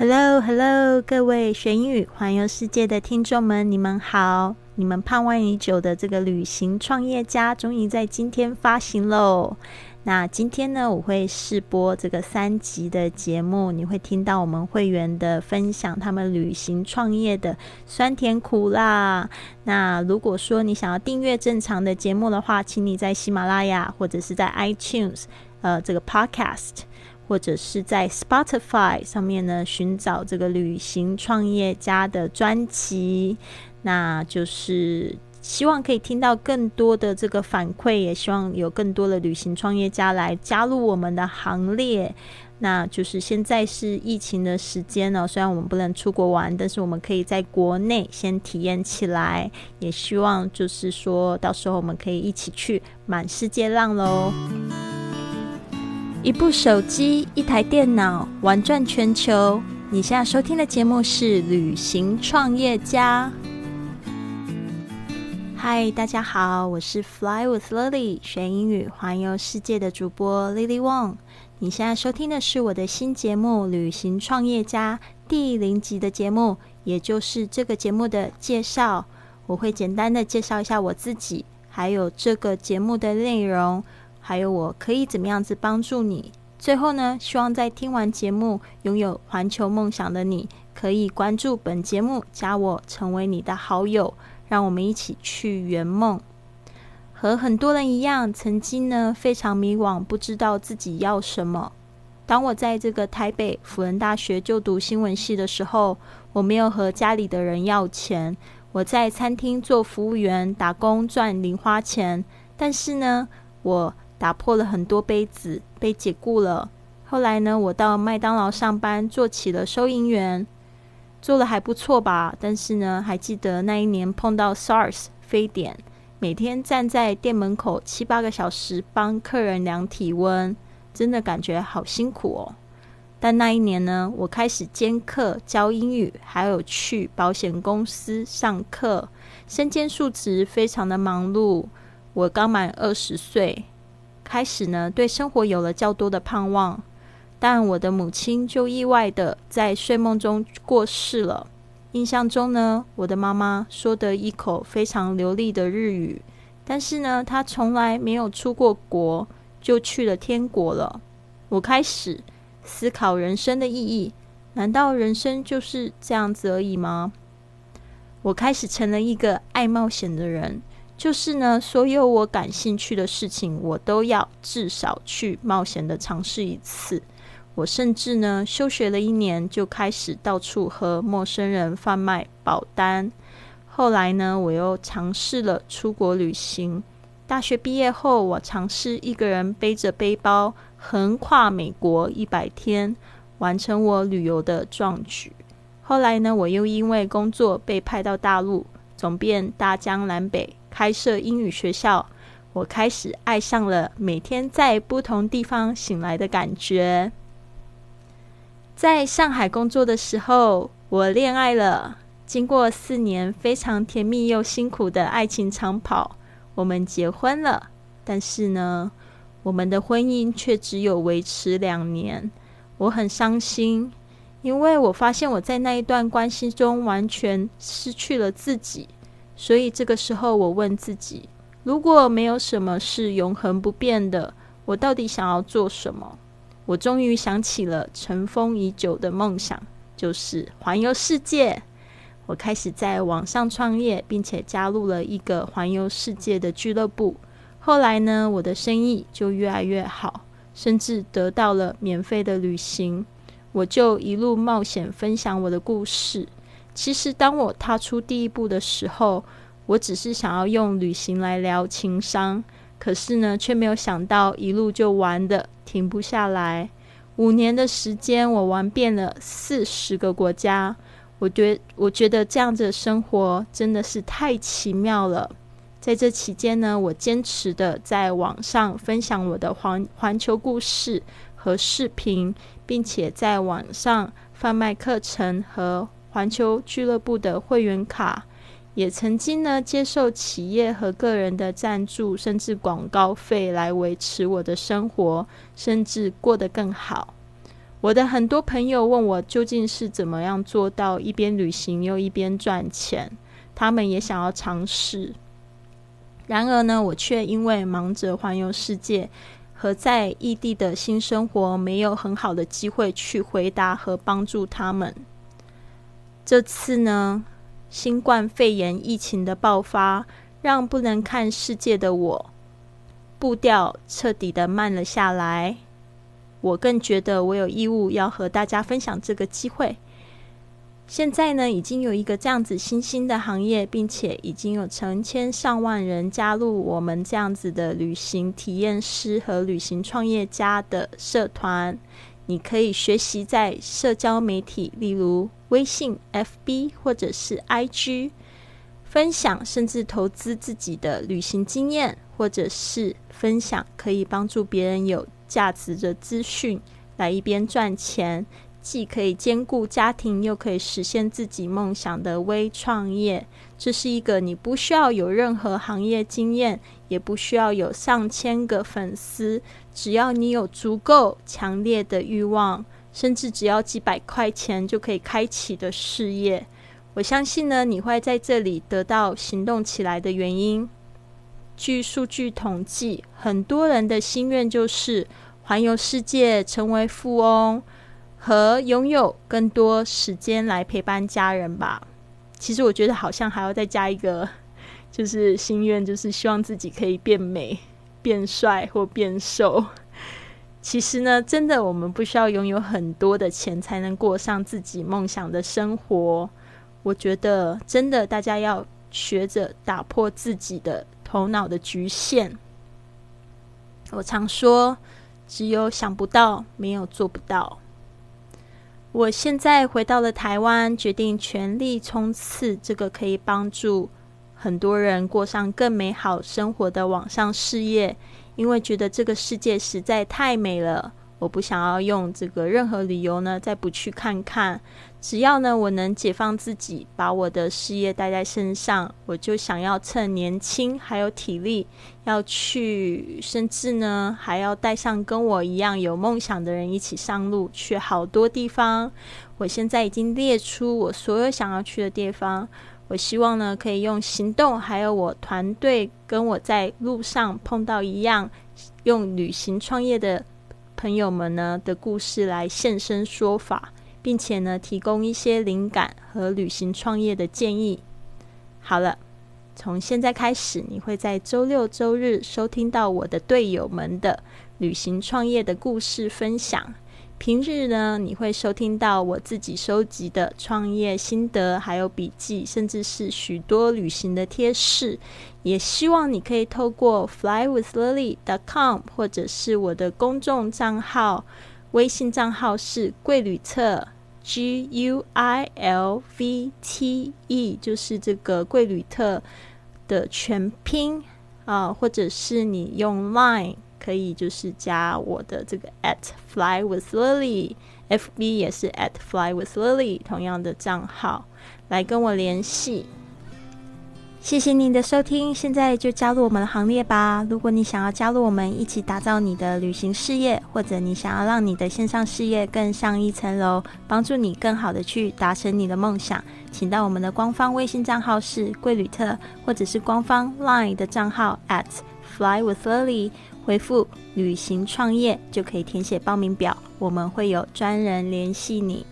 Hello，Hello，各位学英语环游世界的听众们，你们好！你们盼望已久的这个旅行创业家，终于在今天发行喽。那今天呢，我会试播这个三集的节目，你会听到我们会员的分享，他们旅行创业的酸甜苦辣。那如果说你想要订阅正常的节目的话，请你在喜马拉雅或者是在 iTunes，呃，这个 Podcast。或者是在 Spotify 上面呢，寻找这个旅行创业家的专辑，那就是希望可以听到更多的这个反馈，也希望有更多的旅行创业家来加入我们的行列。那就是现在是疫情的时间呢，虽然我们不能出国玩，但是我们可以在国内先体验起来，也希望就是说到时候我们可以一起去满世界浪喽。一部手机，一台电脑，玩转全球。你现在收听的节目是《旅行创业家》。嗨，大家好，我是 Fly with Lily，学英语环游世界的主播 Lily Wong。你现在收听的是我的新节目《旅行创业家》第零集的节目，也就是这个节目的介绍。我会简单的介绍一下我自己，还有这个节目的内容。还有我可以怎么样子帮助你？最后呢，希望在听完节目拥有环球梦想的你，可以关注本节目，加我成为你的好友，让我们一起去圆梦。和很多人一样，曾经呢非常迷惘，不知道自己要什么。当我在这个台北辅仁大学就读新闻系的时候，我没有和家里的人要钱，我在餐厅做服务员打工赚零花钱，但是呢，我。打破了很多杯子，被解雇了。后来呢，我到麦当劳上班，做起了收银员，做的还不错吧。但是呢，还记得那一年碰到 SARS 非典，每天站在店门口七八个小时帮客人量体温，真的感觉好辛苦哦。但那一年呢，我开始兼课教英语，还有去保险公司上课，身兼数职，非常的忙碌。我刚满二十岁。开始呢，对生活有了较多的盼望，但我的母亲就意外的在睡梦中过世了。印象中呢，我的妈妈说得一口非常流利的日语，但是呢，她从来没有出过国，就去了天国了。我开始思考人生的意义，难道人生就是这样子而已吗？我开始成了一个爱冒险的人。就是呢，所有我感兴趣的事情，我都要至少去冒险的尝试一次。我甚至呢，休学了一年，就开始到处和陌生人贩卖保单。后来呢，我又尝试了出国旅行。大学毕业后，我尝试一个人背着背包横跨美国一百天，完成我旅游的壮举。后来呢，我又因为工作被派到大陆，走遍大江南北。开设英语学校，我开始爱上了每天在不同地方醒来的感觉。在上海工作的时候，我恋爱了。经过四年非常甜蜜又辛苦的爱情长跑，我们结婚了。但是呢，我们的婚姻却只有维持两年。我很伤心，因为我发现我在那一段关系中完全失去了自己。所以这个时候，我问自己：如果没有什么是永恒不变的，我到底想要做什么？我终于想起了尘封已久的梦想，就是环游世界。我开始在网上创业，并且加入了一个环游世界的俱乐部。后来呢，我的生意就越来越好，甚至得到了免费的旅行。我就一路冒险，分享我的故事。其实，当我踏出第一步的时候，我只是想要用旅行来聊情商，可是呢，却没有想到一路就玩的停不下来。五年的时间，我玩遍了四十个国家。我觉我觉得这样子的生活真的是太奇妙了。在这期间呢，我坚持的在网上分享我的环环球故事和视频，并且在网上贩卖课程和。环球俱乐部的会员卡，也曾经呢接受企业和个人的赞助，甚至广告费来维持我的生活，甚至过得更好。我的很多朋友问我究竟是怎么样做到一边旅行又一边赚钱，他们也想要尝试。然而呢，我却因为忙着环游世界和在异地的新生活，没有很好的机会去回答和帮助他们。这次呢，新冠肺炎疫情的爆发，让不能看世界的我步调彻底的慢了下来。我更觉得我有义务要和大家分享这个机会。现在呢，已经有一个这样子新兴的行业，并且已经有成千上万人加入我们这样子的旅行体验师和旅行创业家的社团。你可以学习在社交媒体，例如微信、FB 或者是 IG，分享甚至投资自己的旅行经验，或者是分享可以帮助别人有价值的资讯，来一边赚钱。既可以兼顾家庭，又可以实现自己梦想的微创业，这是一个你不需要有任何行业经验，也不需要有上千个粉丝，只要你有足够强烈的欲望，甚至只要几百块钱就可以开启的事业。我相信呢，你会在这里得到行动起来的原因。据数据统计，很多人的心愿就是环游世界，成为富翁。和拥有更多时间来陪伴家人吧。其实我觉得好像还要再加一个，就是心愿，就是希望自己可以变美、变帅或变瘦。其实呢，真的我们不需要拥有很多的钱才能过上自己梦想的生活。我觉得真的大家要学着打破自己的头脑的局限。我常说，只有想不到，没有做不到。我现在回到了台湾，决定全力冲刺这个可以帮助很多人过上更美好生活的网上事业，因为觉得这个世界实在太美了。我不想要用这个任何理由呢，再不去看看。只要呢，我能解放自己，把我的事业带在身上，我就想要趁年轻还有体力，要去，甚至呢，还要带上跟我一样有梦想的人一起上路，去好多地方。我现在已经列出我所有想要去的地方。我希望呢，可以用行动，还有我团队跟我在路上碰到一样，用旅行创业的。朋友们呢的故事来现身说法，并且呢提供一些灵感和旅行创业的建议。好了，从现在开始，你会在周六周日收听到我的队友们的旅行创业的故事分享。平日呢，你会收听到我自己收集的创业心得，还有笔记，甚至是许多旅行的贴士。也希望你可以透过 flywithlily.com 或者是我的公众账号，微信账号是贵旅特 G U I L V T E，就是这个贵旅特的全拼啊，或者是你用 Line。可以就是加我的这个 at fly with lily，FB 也是 at fly with lily，同样的账号来跟我联系。谢谢您的收听，现在就加入我们的行列吧。如果你想要加入我们一起打造你的旅行事业，或者你想要让你的线上事业更上一层楼，帮助你更好的去达成你的梦想，请到我们的官方微信账号是贵旅特，或者是官方 Line 的账号 at fly with lily。回复“旅行创业”就可以填写报名表，我们会有专人联系你。